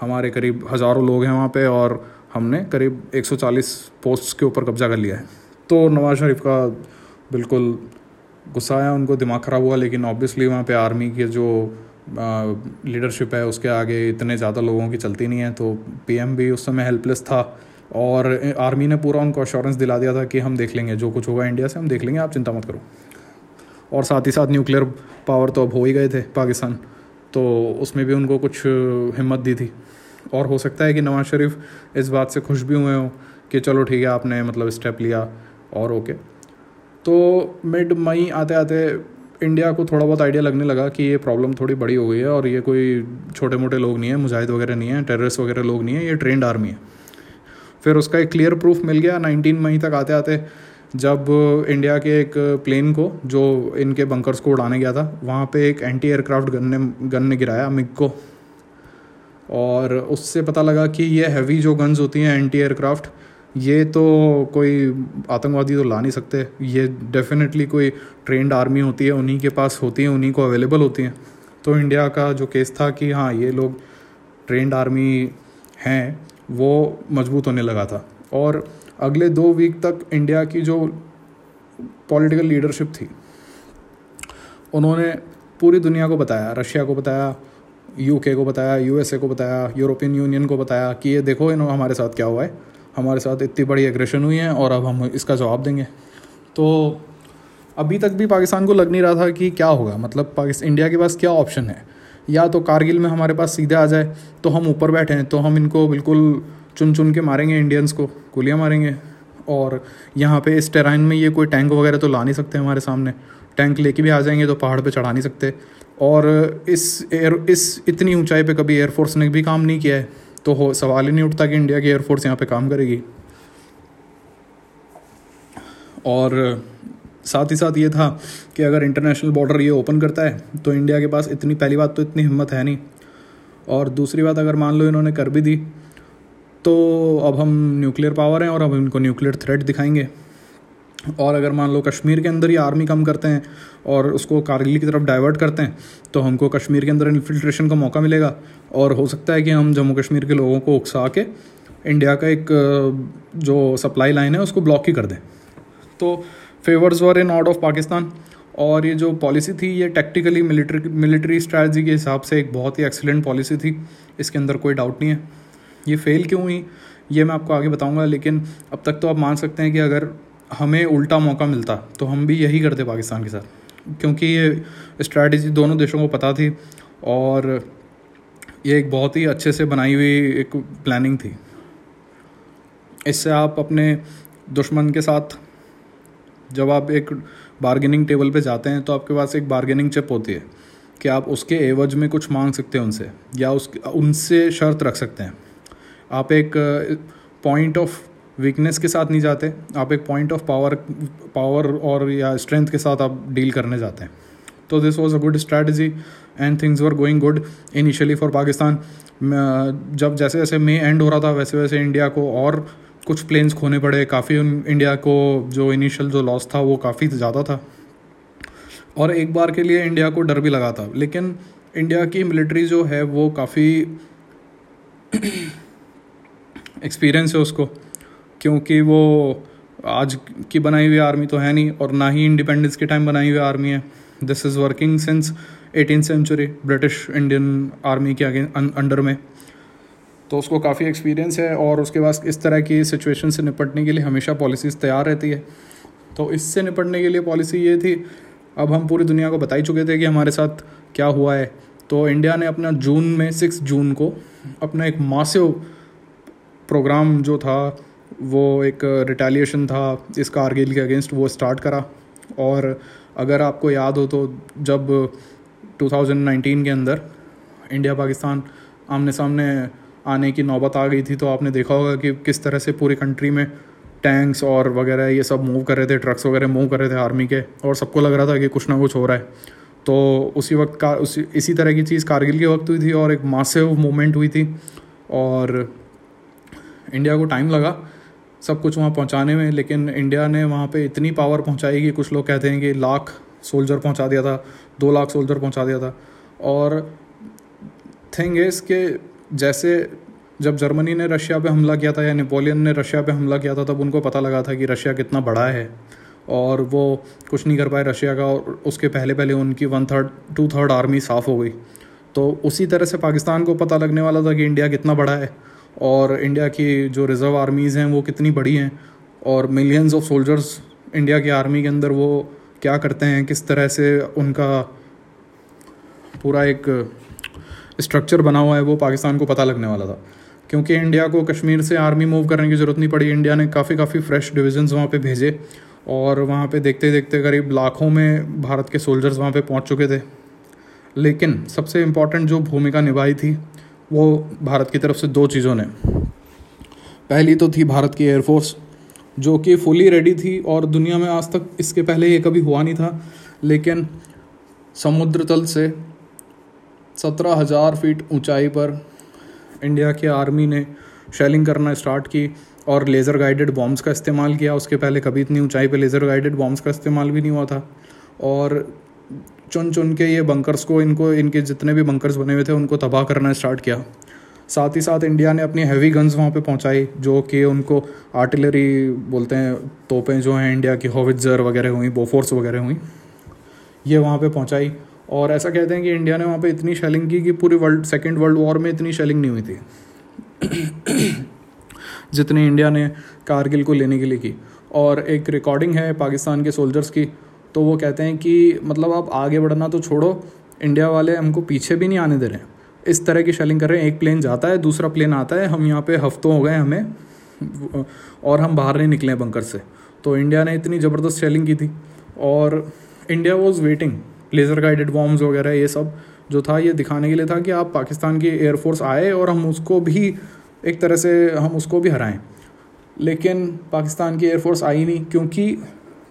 हमारे करीब हज़ारों लोग हैं वहाँ पे और हमने करीब 140 पोस्ट के ऊपर कब्जा कर लिया है। तो नवाज़ शरीफ का बिल्कुल गुस्सा आया, उनको दिमाग ख़राब हुआ, लेकिन ऑब्वियसली वहाँ पे आर्मी के जो लीडरशिप है, उसके आगे इतने ज़्यादा लोगों की चलती नहीं है। तो पीएम भी उस समय हेल्पलेस था और आर्मी ने पूरा उनको अश्योरेंस दिला दिया था कि हम देख लेंगे, जो कुछ होगा इंडिया से हम देख लेंगे, आप चिंता मत करो। और साथ ही साथ न्यूक्लियर पावर तो अब हो ही गए थे पाकिस्तान। तो उसमें भी उनको कुछ हिम्मत दी थी। और हो सकता है कि नवाज़ शरीफ इस बात से खुश भी हुए हों कि चलो ठीक है, आपने मतलब स्टेप लिया और ओके तो मिड मई आते आते इंडिया को थोड़ा बहुत आइडिया लगने लगा कि ये प्रॉब्लम थोड़ी बड़ी हो गई है और ये कोई छोटे मोटे लोग नहीं है, मुजाहिद वगैरह नहीं है टेररिस्ट वगैरह लोग नहीं है, ये ट्रेंड आर्मी है। फिर उसका एक क्लियर प्रूफ मिल गया। नाइनटीन मई तक आते आते जब इंडिया के एक प्लेन को, जो इनके बंकर्स को उड़ाने गया था, वहाँ पे एक एंटी एयरक्राफ्ट गन ने गन ने गिराया मिग को और उससे पता लगा कि ये हैवी जो गन्स होती हैं एंटी एयरक्राफ्ट ये तो कोई आतंकवादी तो ला नहीं सकते। ये डेफिनेटली कोई ट्रेंड आर्मी होती है, उन्हीं के पास होती है, उन्हीं को अवेलेबल होती हैं। तो इंडिया का जो केस था कि हाँ ये लोग ट्रेंड आर्मी हैं, वो मज़बूत होने लगा था। और अगले दो वीक तक इंडिया की जो पॉलिटिकल लीडरशिप थी, उन्होंने पूरी दुनिया को बताया रशिया को बताया यूके को बताया यूएसए को बताया यूरोपियन यूनियन को बताया कि ये देखो इन्होंने हमारे साथ क्या हुआ है। हमारे साथ इतनी बड़ी एग्रेशन हुई है और अब हम इसका जवाब देंगे। तो अभी तक भी पाकिस्तान को लग नहीं रहा था कि क्या होगा। मतलब पाकिस्तान इंडिया के पास क्या ऑप्शन है? या तो कारगिल में हमारे पास सीधे आ जाए तो हम ऊपर बैठे हैं तो हम इनको बिल्कुल चुन चुन के मारेंगे इंडियंस को, गोलियाँ मारेंगे। और यहाँ पे इस टेराइन में ये कोई टैंक वगैरह तो ला नहीं सकते हमारे सामने। टैंक लेके भी आ जाएँगे तो पहाड़ पे चढ़ा नहीं सकते। और इस एयर इस इतनी ऊंचाई पे कभी एयरफोर्स ने भी काम नहीं किया है तो हो, सवाल ही नहीं उठता कि इंडिया की एयरफोर्स यहाँ पे काम करेगी। और साथ ही साथ ये था कि अगर इंटरनेशनल बॉर्डर ये ओपन करता है तो इंडिया के पास इतनी, पहली बात तो इतनी हिम्मत है नहीं। और दूसरी बात अगर मान लो इन्होंने कर भी दी तो अब हम न्यूक्लियर पावर हैं और अब इनको न्यूक्लियर थ्रेट दिखाएँगे। और अगर मान लो कश्मीर के अंदर ही आर्मी कम करते हैं और उसको कारगिल की तरफ़ डाइवर्ट करते हैं तो हमको कश्मीर के अंदर इन्फिल्ट्रेशन का मौका मिलेगा। और हो सकता है कि हम जम्मू कश्मीर के लोगों को उकसा के इंडिया का एक जो सप्लाई लाइन है उसको ब्लॉक ही कर दें। तो favours were in out of Pakistan और ये जो पॉलिसी थी, ये टेक्टिकली मिलिट्री मिलिट्री स्ट्रैटी के हिसाब से एक बहुत ही एक्सीलेंट पॉलिसी थी। इसके अंदर कोई डाउट नहीं है। ये फेल क्यों हुई? ये मैं आपको आगे बताऊँगा, लेकिन अब तक तो आप मान सकते हैं कि अगर हमें उल्टा मौका मिलता तो हम भी यही करते पाकिस्तान के साथ। क्योंकि ये स्ट्रैटेजी दोनों देशों को पता थी, और ये एक बहुत ही अच्छे से बनाई हुई एक प्लानिंग थी। इससे आप अपने दुश्मन के साथ, जब आप एक बारगेनिंग टेबल पे जाते हैं तो आपके पास एक बारगेनिंग चिप होती है, कि आप उसके एवज में कुछ मांग सकते हैं उनसे, या उस उनसे शर्त रख सकते हैं। आप एक पॉइंट ऑफ़ वीकनेस के साथ नहीं जाते, आप एक पॉइंट ऑफ़ पावर पावर और या स्ट्रेंथ के साथ आप डील करने जाते हैं। तो this was a good strategy and things were going good initially for Pakistan जब जैसे जैसे मे एंड हो रहा था, वैसे वैसे इंडिया को और कुछ प्लेन्स खोने पड़े। काफ़ी इंडिया को जो इनिशियल जो लॉस था, वो काफ़ी ज़्यादा था। और एक बार के लिए इंडिया को डर भी लगा था। लेकिन इंडिया की मिलिट्री जो है, वो काफ़ी एक्सपीरियंस है उसको, क्योंकि वो आज की बनाई हुई आर्मी तो है नहीं और ना ही इंडिपेंडेंस के टाइम बनाई हुई आर्मी है। This is working since eighteen century British Indian army के आगे अंडर में। तो उसको काफ़ी एक्सपीरियंस है और उसके बाद इस तरह की सिचुएशन से निपटने के लिए हमेशा पॉलिसीज़ तैयार रहती है। तो इससे निपटने के लिए पॉलिसी ये थी, अब हम पूरी दुनिया को बता ही चुके थे कि हमारे साथ क्या हुआ है। तो इंडिया ने अपना जून में सिक्स जून को अपना एक मासिव प्रोग्राम जो था, वो एक रिटेलिएशन था इस कारगिल के अगेंस्ट वो स्टार्ट करा। और अगर आपको याद हो तो जब 2019 के अंदर इंडिया पाकिस्तान आमने सामने आने की नौबत आ गई थी तो आपने देखा होगा कि किस तरह से पूरी कंट्री में टैंक्स और वगैरह ये सब मूव कर रहे थे ट्रक्स वगैरह मूव कर रहे थे आर्मी के, और सबको लग रहा था कि कुछ ना कुछ हो रहा है। तो उसी वक्त का, उसी, इसी तरह की चीज़ कारगिल के वक्त हुई थी, और एक मासिव मूवमेंट हुई थी, और इंडिया को टाइम लगा, सब कुछ वहाँ पहुँचाने में, लेकिन इंडिया ने वहाँ पे इतनी पावर पहुँचाई कि कुछ लोग कहते हैं कि लाख सोल्जर पहुँचा दिया था, दो लाख सोल्जर पहुँचा दिया था। और थिंग इज़ के जैसे जब जर्मनी ने रशिया पे हमला किया था या नेपोलियन ने रशिया पे हमला किया था, तब उनको पता लगा था कि रशिया कितना बड़ा है। और वो कुछ नहीं कर पाए रशिया का, और उसके पहले पहले उनकी one third two third army साफ़ हो गई। तो उसी तरह से पाकिस्तान को पता लगने वाला था कि इंडिया कितना बड़ा है। और इंडिया की जो रिज़र्व आर्मीज़ हैं, वो कितनी बड़ी हैं? और मिलियंस ऑफ़ सोल्जर्स इंडिया की आर्मी के अंदर वो क्या करते हैं? किस तरह से उनका पूरा एक स्ट्रक्चर बना हुआ है, वो पाकिस्तान को पता लगने वाला था। क्योंकि इंडिया को कश्मीर से आर्मी मूव करने की ज़रूरत नहीं पड़ी। इंडिया ने काफ़ी काफ़ी फ्रेश डिविजन्स वहाँ पे भेजे और वहाँ पे देखते देखते करीब लाखों में भारत के सोल्जर्स वहाँ पे पहुँच चुके थे। लेकिन सबसे इंपॉर्टेंट जो भूमिका निभाई थी वो भारत की तरफ़ से दो चीज़ों ने। पहली तो थी भारत की एयरफोर्स जो कि फुली रेडी थी और दुनिया में आज तक इसके पहले ये कभी हुआ नहीं था, लेकिन समुद्र तल से सत्रह हज़ार फीट ऊंचाई पर इंडिया की आर्मी ने शेलिंग करना स्टार्ट की और लेज़र गाइडेड बॉम्ब्स का इस्तेमाल किया। उसके पहले कभी इतनी ऊंचाई पे लेज़र गाइडेड बॉम्ब्स का इस्तेमाल भी नहीं हुआ था। और चुन चुन के ये बंकर्स को, इनको, इनके जितने भी बंकर्स बने हुए थे, उनको तबाह करना स्टार्ट किया। साथ ही साथ इंडिया ने अपनी हैवी गन्स वहाँ पे पहुँचाई, जो कि उनको आर्टिलरी बोलते हैं, तोपें जो हैं इंडिया की होविट्ज़र वगैरह हुई बोफोर्स वगैरह हुई, ये वहाँ पे पहुँचाई। और ऐसा कहते हैं कि इंडिया ने वहाँ पे इतनी शेलिंग की कि पूरी वर्ल्ड सेकेंड वर्ल्ड वॉर में इतनी शेलिंग नहीं हुई थी। *coughs* जितनी इंडिया ने कारगिल को लेने के लिए की। और एक रिकॉर्डिंग है पाकिस्तान के सोल्जर्स की तो वो कहते हैं कि मतलब आप आगे बढ़ना तो छोड़ो, इंडिया वाले हमको पीछे भी नहीं आने दे रहे हैं। इस तरह की शेलिंग कर रहे हैं। एक प्लेन जाता है, दूसरा प्लेन आता है। हम यहाँ पे हफ्तों हो गए हमें, और हम बाहर नहीं निकले बंकर से। तो इंडिया ने इतनी ज़बरदस्त शेलिंग की थी। और India was waiting laser guided bombs वगैरह, ये सब जो था, ये दिखाने के लिए था कि आप पाकिस्तान की एयरफोर्स आए और हम उसको भी एक तरह से हम उसको भी हराएँ। लेकिन पाकिस्तान की एयरफोर्स आई नहीं, क्योंकि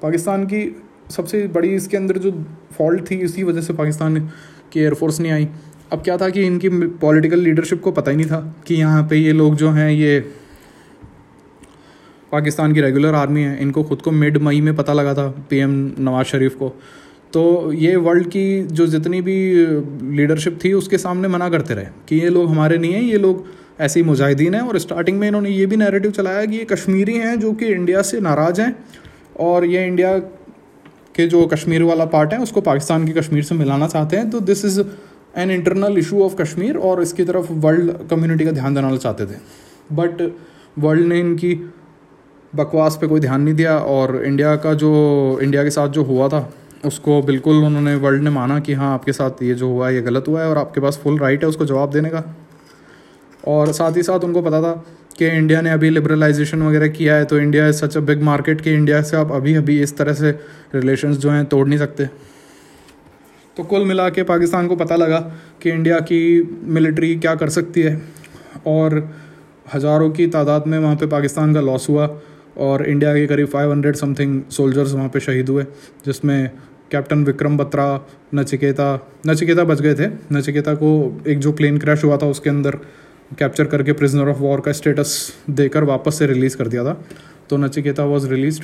पाकिस्तान की सबसे बड़ी इसके अंदर जो फॉल्ट थी इसी वजह से पाकिस्तान की एयरफोर्स नहीं आई। अब क्या था कि इनकी पॉलिटिकल लीडरशिप को पता ही नहीं था कि यहाँ पे ये लोग जो हैं, ये पाकिस्तान की रेगुलर आर्मी है। इनको खुद को मिड मई में पता लगा था पीएम नवाज़ शरीफ को। तो ये वर्ल्ड की जो जितनी भी लीडरशिप थी, उसके सामने मना करते रहे कि ये लोग हमारे नहीं हैं, ये लोग ऐसे ही मुजाहिदीन हैं। और स्टार्टिंग में इन्होंने ये भी नैरेटिव चलाया कि ये कश्मीरी हैं जो कि इंडिया से नाराज़ हैं और ये इंडिया के जो कश्मीर वाला पार्ट है, उसको पाकिस्तान की कश्मीर से मिलाना चाहते हैं तो this is an internal issue of Kashmir और इसकी तरफ़ वर्ल्ड कम्युनिटी का ध्यान देना चाहते थे। बट वर्ल्ड ने इनकी बकवास पे कोई ध्यान नहीं दिया और इंडिया का जो इंडिया के साथ जो हुआ था, उसको बिल्कुल उन्होंने वर्ल्ड ने माना कि हाँ आपके साथ ये जो हुआ है, ये गलत हुआ है और आपके पास फुल राइट है उसको जवाब देने का। और साथ ही साथ उनको पता था कि इंडिया ने अभी लिबरलाइजेशन वगैरह किया है तो India is such a big market कि इंडिया से आप अभी अभी इस तरह से रिलेशंस जो हैं तोड़ नहीं सकते। तो कुल मिला के पाकिस्तान को पता लगा कि इंडिया की मिलिट्री क्या कर सकती है, और हज़ारों की तादाद में वहाँ पे पाकिस्तान का लॉस हुआ, और इंडिया के करीब 500 समथिंग सोल्जर्स वहाँ पे शहीद हुए, जिसमें कैप्टन विक्रम बत्रा नचिकेता नचिकेता बच गए थे। नचिकेता को एक जो प्लेन क्रैश हुआ था उसके अंदर कैप्चर करके प्रिजनर ऑफ़ वॉर का स्टेटस देकर वापस से रिलीज़ कर दिया था। तो Nachiketa was release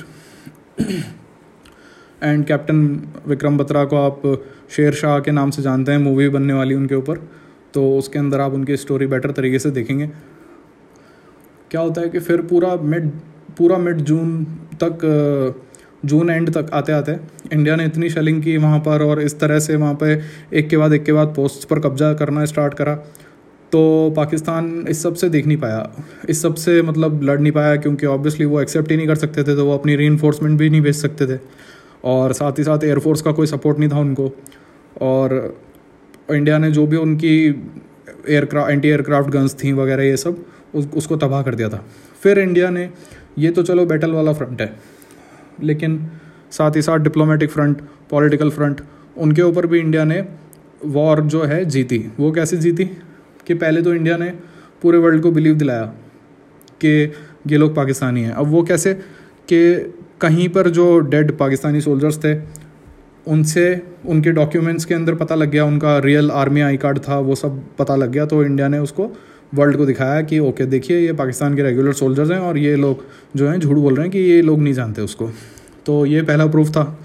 and captain Vikram Batra को आप शेर शाह के नाम से जानते हैं मूवी बनने वाली उनके ऊपर। तो उसके अंदर आप उनकी स्टोरी बेटर तरीके से देखेंगे। क्या होता है कि फिर पूरा मिड पूरा मिड जून तक जून एंड तक आते आते इंडिया ने इतनी शेलिंग की वहाँ पर और इस तरह से वहाँ पे एक के बाद एक के बाद पोस्ट पर कब्जा करना स्टार्ट करा। तो पाकिस्तान इस सबसे देख नहीं पाया। इस सबसे मतलब लड़ नहीं पाया क्योंकि ऑब्वियसली वो एक्सेप्ट ही नहीं कर सकते थे तो वो अपनी री भी नहीं भेज सकते थे। और साथ ही साथ एयरफोर्स का कोई सपोर्ट नहीं था उनको। और इंडिया ने जो भी उनकी एयरक्राफ्ट एंटी एयरक्राफ्ट गन्स थी वगैरह ये सब उस, उसको तबाह कर दिया था। फिर इंडिया ने ये तो चलो बैटल वाला फ्रंट है। लेकिन साथ ही साथ डिप्लोमेटिक फ्रंट पॉलिटिकल फ्रंट उनके ऊपर भी इंडिया ने वॉर जो है जीती। वो कैसे जीती? कि पहले तो इंडिया ने पूरे वर्ल्ड को बिलीव दिलाया कि ये लोग पाकिस्तानी हैं। अब वो कैसे कि कहीं पर जो डेड पाकिस्तानी सोल्जर्स थे, उनसे, उनके डॉक्यूमेंट्स के अंदर पता लग गया, उनका रियल आर्मी आई कार्ड था, वो सब पता लग गया तो इंडिया ने उसको वर्ल्ड को दिखाया कि ओके देखिए, ये पाकिस्तान के रेगुलर सोल्जर्स हैं और ये लोग जो हैं, झूठ बोल रहे हैं कि ये लोग नहीं जानते उसको। तो ये पहला प्रूफ था।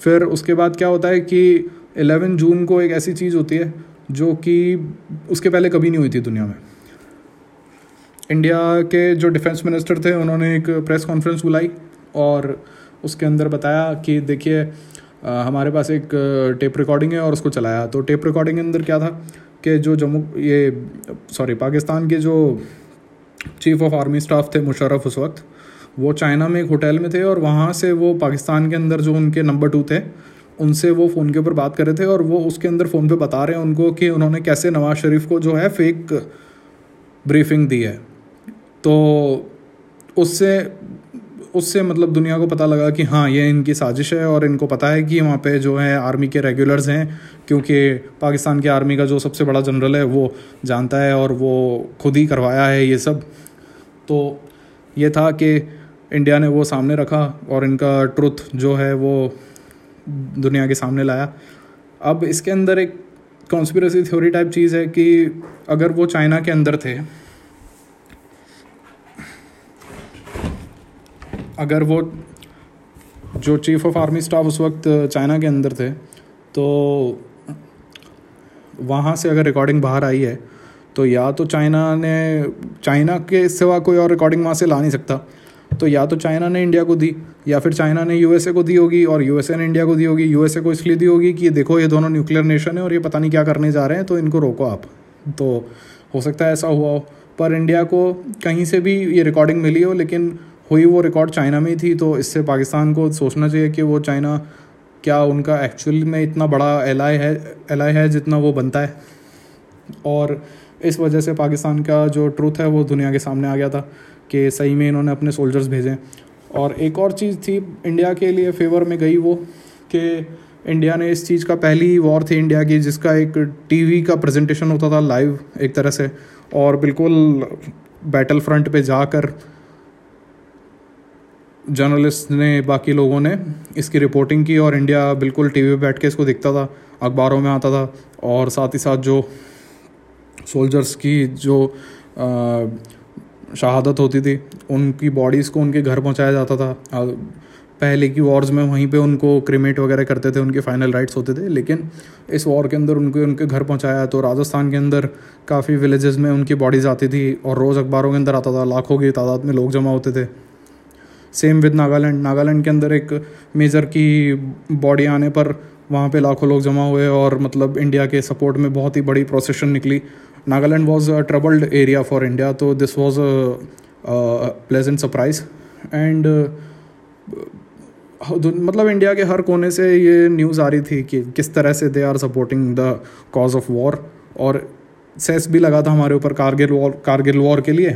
फिर उसके बाद क्या होता है कि 11 जून को एक ऐसी चीज़ होती है जो कि उसके पहले कभी नहीं हुई थी दुनिया में। इंडिया के जो डिफेंस मिनिस्टर थे, उन्होंने एक प्रेस कॉन्फ्रेंस बुलाई और उसके अंदर बताया कि देखिए हमारे पास एक टेप रिकॉर्डिंग है और उसको चलाया। तो टेप रिकॉर्डिंग के अंदर क्या था कि जो जम्मू, ये, सॉरी, पाकिस्तान के जो चीफ ऑफ़ आर्मी स्टाफ थे मुशर्रफ उस वक्त, वो चाइना में एक होटल में थे और वहाँ से वो पाकिस्तान के अंदर जो उनके नंबर टू थे उनसे वो फ़ोन के ऊपर बात कर रहे थे और वो उसके अंदर फ़ोन पे बता रहे हैं उनको कि उन्होंने कैसे नवाज़ शरीफ को जो है फेक ब्रीफिंग दी है। तो उससे उससे मतलब दुनिया को पता लगा कि हाँ ये इनकी साजिश है और इनको पता है कि वहाँ पे जो है आर्मी के रेगुलर्स हैं, क्योंकि पाकिस्तान के आर्मी का जो सबसे बड़ा जनरल है, वो जानता है और वो खुद ही करवाया है ये सब। तो ये था कि इंडिया ने वो सामने रखा और इनका ट्रुथ जो है वो दुनिया के सामने लाया। अब इसके अंदर एक कॉन्स्पिरसी थ्योरी टाइप चीज़ है कि अगर वो चाइना के अंदर थे, अगर वो जो चीफ ऑफ़ आर्मी स्टाफ उस वक्त चाइना के अंदर थे तो वहाँ से अगर रिकॉर्डिंग बाहर आई है तो या तो चाइना ने, चाइना के सिवा कोई और रिकॉर्डिंग वहाँ से ला नहीं सकता। तो या तो चाइना ने इंडिया को दी, या फिर चाइना ने यूएसए को दी होगी और यूएसए ने इंडिया को दी होगी। यूएसए को इसलिए दी होगी कि देखो, ये दोनों न्यूक्लियर नेशन है और ये पता नहीं क्या करने जा रहे हैं तो इनको रोको आप। तो हो सकता है ऐसा हुआ हो। पर इंडिया को कहीं से भी ये रिकॉर्डिंग मिली हो, लेकिन हुई वो रिकॉर्ड चाइना में ही थी तो इससे पाकिस्तान को सोचना चाहिए कि वो चाइना क्या उनका एक्चुअल में इतना बड़ा एल है एल है जितना वो बनता है। और इस वजह से पाकिस्तान का जो ट्रूथ है वो दुनिया के सामने आ गया था। कि सही में इन्होंने अपने सोल्जर्स भेजें। और एक और चीज़ थी इंडिया के लिए फेवर में गई वो, कि इंडिया ने इस चीज़ का पहली वॉर थी इंडिया की, जिसका एक टीवी का प्रेजेंटेशन होता था लाइव एक तरह से। और बिल्कुल बैटल फ्रंट पे जाकर जर्नलिस्ट ने, बाकी लोगों ने इसकी रिपोर्टिंग की और इंडिया बिल्कुल टीवी पे बैठ के इसको दिखता था, अखबारों में आता था। और साथ ही साथ जो सोल्जर्स की जो शहादत होती थी। उनकी बॉडीज़ को उनके घर पहुँचाया जाता था। पहले की वॉर्स में वहीं पे उनको क्रिमेट वगैरह करते थे, उनके फाइनल राइट्स होते थे। लेकिन इस वॉर के अंदर उनके उनके घर पहुँचाया तो राजस्थान के अंदर काफ़ी विलेजेस में उनकी बॉडीज़ आती थी और रोज़ अखबारों के अंदर आता था। लाखों की तादाद में लोग जमा होते थे। सेम विद नागालैंड नागालैंड के अंदर एक मेजर की बॉडी आने पर वहाँ पे लाखों लोग जमा हुए और मतलब इंडिया के सपोर्ट में बहुत ही बड़ी प्रोसेशन निकली। Nagaland was a troubled area for India तो this was a pleasant surprise and मतलब इंडिया के हर कोने से ये न्यूज़ आ रही थी कि किस तरह से they are supporting the cause of war और सेस भी लगा था हमारे ऊपर कारगिल वॉर कारगिल वॉर के लिए।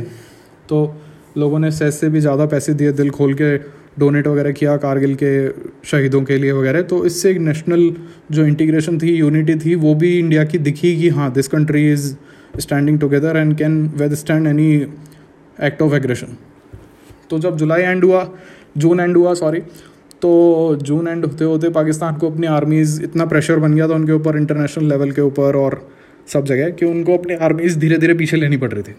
तो लोगों ने सेस से भी ज़्यादा पैसे दिए, दिल खोल के डोनेट वगैरह किया कारगिल के शहीदों के लिए वगैरह। तो इससे एक नेशनल जो इंटीग्रेशन थी यूनिटी थी, वो भी इंडिया की दिखी कि हाँ this country is standing together and can withstand any act of aggression तो जब जुलाई एंड हुआ, जून एंड हुआ सॉरी तो जून एंड होते होते पाकिस्तान को अपनी आर्मीज़ इतना प्रेशर बन गया था उनके ऊपर इंटरनेशनल लेवल के ऊपर और सब जगह, कि उनको अपनी आर्मीज़ धीरे धीरे पीछे लेनी पड़ रही थी।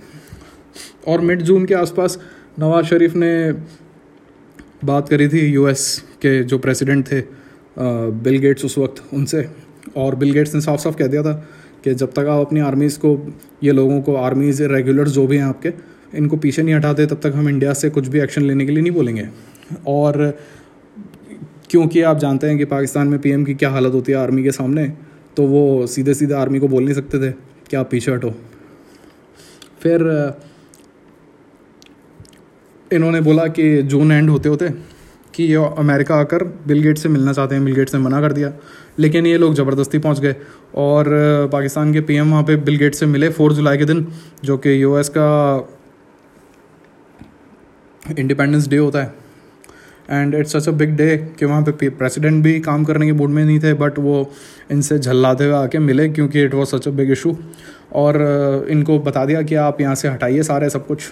और मिड जून के आसपास नवाज़ शरीफ ने बात करी थी यूएस के जो प्रेसिडेंट थे बिल गेट्स उस वक्त उनसे, और बिल गेट्स ने साफ़ साफ़ कह दिया था कि जब तक आप अपनी आर्मीज़ को, ये लोगों को आर्मीज़ रेगुलर जो भी हैं आपके, इनको पीछे नहीं हटाते, तब तक हम इंडिया से कुछ भी एक्शन लेने के लिए नहीं बोलेंगे। और क्योंकि आप जानते हैं कि पाकिस्तान में पीएम की क्या हालत होती है आर्मी के सामने तो वो सीधे सीधे आर्मी को बोल नहीं सकते थे कि आप पीछे हटो। फिर, इन्होंने बोला कि जून एंड होते होते कि ये अमेरिका आकर बिल गेट से मिलना चाहते हैं। बिल गेट्स ने मना कर दिया। लेकिन ये लोग ज़बरदस्ती पहुँच गए। और पाकिस्तान के पीएम वहाँ पे बिल गेट से मिले फोर जुलाई के दिन, जो कि यूएस का इंडिपेंडेंस डे होता है। And it's such a big day कि वहाँ पे प्रेसिडेंट भी काम करने के मूड में नहीं थे बट वो इनसे झल्लाते हुए आके मिले क्योंकि it was such a big issue और इनको बता दिया कि आप यहाँ से हटाइए सारे सब कुछ।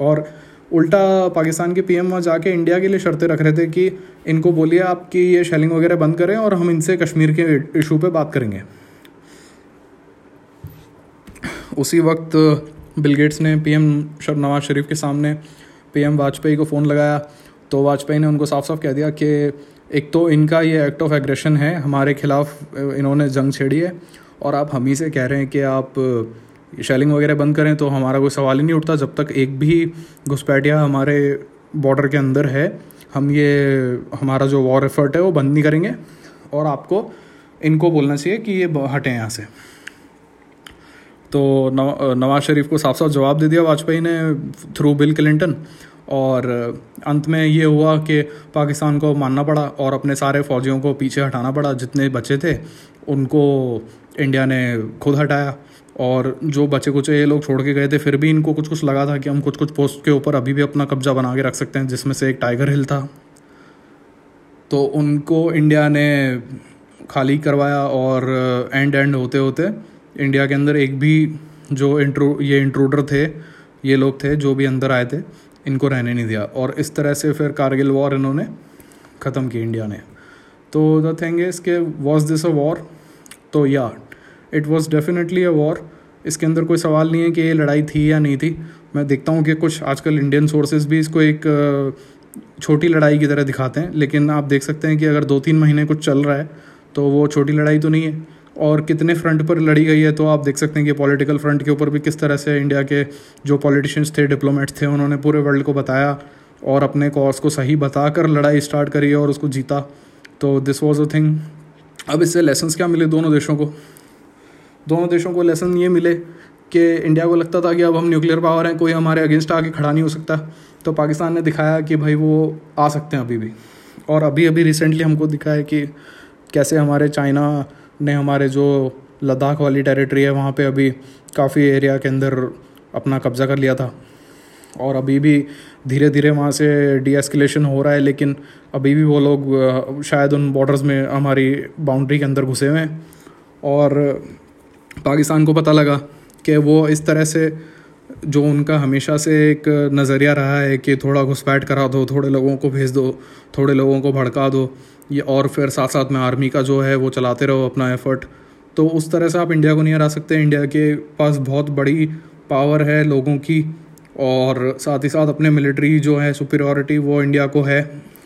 और उल्टा पाकिस्तान के पीएम वहाँ जाके इंडिया के लिए शर्तें रख रहे थे कि इनको बोलिए आपकी ये शेलिंग वगैरह बंद करें और हम इनसे कश्मीर के इशू पे बात करेंगे। उसी वक्त बिल गेट्स ने पीएम नवाज़ शरीफ के सामने पीएम वाजपेयी को फ़ोन लगाया तो वाजपेयी ने उनको साफ़ साफ़ कह दिया कि एक तो इनका ये एक्ट ऑफ़ एग्रेशन है, हमारे खिलाफ इन्होंने जंग छेड़ी है और आप हम ही से कह रहे हैं कि आप शेलिंग वगैरह बंद करें तो हमारा कोई सवाल ही नहीं उठता जब तक एक भी घुसपैठिया हमारे बॉर्डर के अंदर है। हम ये, हमारा जो वॉर एफर्ट है वो बंद नहीं करेंगे और आपको, इनको बोलना चाहिए कि ये हटें यहाँ से। तो नवाज़ शरीफ को साफ़ साफ़ जवाब दे दिया वाजपेयी ने थ्रू बिल क्लिंटन और अंत में ये हुआ कि पाकिस्तान को मानना पड़ा और अपने सारे फौजियों को पीछे हटाना पड़ा। जितने बचे थे, उनको इंडिया ने खुद हटाया। और जो बचे कुछ ये लोग छोड़ के गए थे, फिर भी इनको कुछ कुछ लगा था कि हम कुछ कुछ पोस्ट के ऊपर अभी भी अपना कब्जा बना के रख सकते हैं, जिसमें से एक टाइगर हिल था। तो उनको इंडिया ने खाली करवाया और एंड एंड होते होते इंडिया के अंदर एक भी जो इंट्रो ये इंट्रूडर थे, ये लोग थे जो भी अंदर आए थे, इनको रहने नहीं दिया। और इस तरह से फिर कारगिल वॉर इन्होंने ख़त्म की इंडिया ने। तो द थिंग इज़ के वॉज़ दिस अ वॉर तो या it was definitely a war इसके अंदर कोई सवाल नहीं है कि ये लड़ाई थी या नहीं थी। मैं देखता हूँ कि कुछ आजकल इंडियन सोर्सेज भी इसको एक छोटी लड़ाई की तरह दिखाते हैं। लेकिन आप देख सकते हैं कि अगर दो तीन महीने कुछ चल रहा है तो वो छोटी लड़ाई तो नहीं है। और कितने फ्रंट पर लड़ी गई है तो आप देख सकते हैं कि पॉलिटिकल फ्रंट के ऊपर भी किस तरह से इंडिया के जो पॉलिटिशियंस थे डिप्लोमेट्स थे, उन्होंने पूरे वर्ल्ड को बताया और अपने कॉज को सही बताकर लड़ाई स्टार्ट करी और उसको जीता। तो दिस वॉज़ अ थिंग अब इससे लेसन्स क्या मिले दोनों देशों को? दोनों देशों को लेसन ये मिले कि इंडिया को लगता था कि अब हम न्यूक्लियर पावर हैं, कोई हमारे अगेंस्ट आके खड़ा नहीं हो सकता। तो पाकिस्तान ने दिखाया कि भाई वो आ सकते हैं अभी भी। और अभी अभी रिसेंटली हमको दिखा है कि कैसे हमारे चाइना ने हमारे जो लद्दाख वाली टेरिटरी है, वहाँ पे अभी काफ़ी एरिया के अंदर अपना कब्ज़ा कर लिया था। और अभी भी धीरे धीरे वहाँ से डी एस्केलेशन हो रहा है, लेकिन अभी भी वो लोग शायद उन बॉर्डर्स में हमारी बाउंड्री के अंदर घुसे हुए हैं। और पाकिस्तान को पता लगा कि वो इस तरह से जो उनका हमेशा से एक नज़रिया रहा है कि थोड़ा घुसपैठ करा दो, थोड़े लोगों को भेज दो, थोड़े लोगों को भड़का दो, ये और फिर साथ साथ में आर्मी का जो है वो चलाते रहो अपना एफर्ट तो उस तरह से आप इंडिया को नहीं हरा सकते। इंडिया के पास बहुत बड़ी पावर है लोगों की और साथ ही साथ अपने मिलिट्री जो है सुपीरियॉरिटी वो इंडिया को है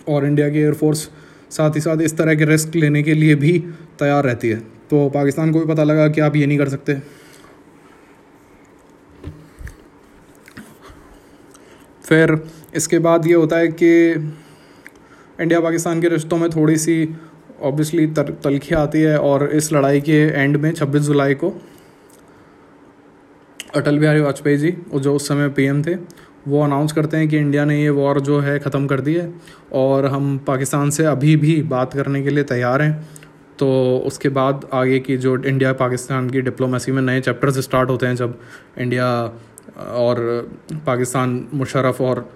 और इंडिया की एयरफोर्स साथ ही साथ इस तरह के रिस्क लेने के लिए भी तैयार रहती है। तो पाकिस्तान को भी पता लगा कि आप ये नहीं कर सकते। फिर इसके बाद ये होता है कि इंडिया पाकिस्तान के रिश्तों में थोड़ी सी ऑब्वियसली तलखी आती है और इस लड़ाई के एंड में 26 जुलाई को अटल बिहारी वाजपेयी जी जो उस समय पीएम थे, वो अनाउंस करते हैं कि इंडिया ने ये वॉर जो है ख़त्म कर दी है और हम पाकिस्तान से अभी भी बात करने के लिए तैयार हैं। तो उसके बाद आगे की जो इंडिया पाकिस्तान की डिप्लोमेसी में नए चैप्टर्स स्टार्ट होते हैं जब इंडिया और पाकिस्तान मुशरफ और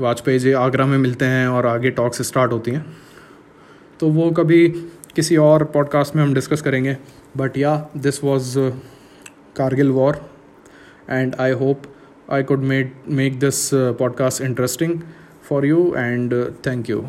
वाजपेयी जी आगरा में मिलते हैं और आगे टॉक्स स्टार्ट होती हैं। तो वो कभी किसी और पॉडकास्ट में हम डिस्कस करेंगे। बट या this was Kargil war and I hope I could made make this podcast interesting for you and thank you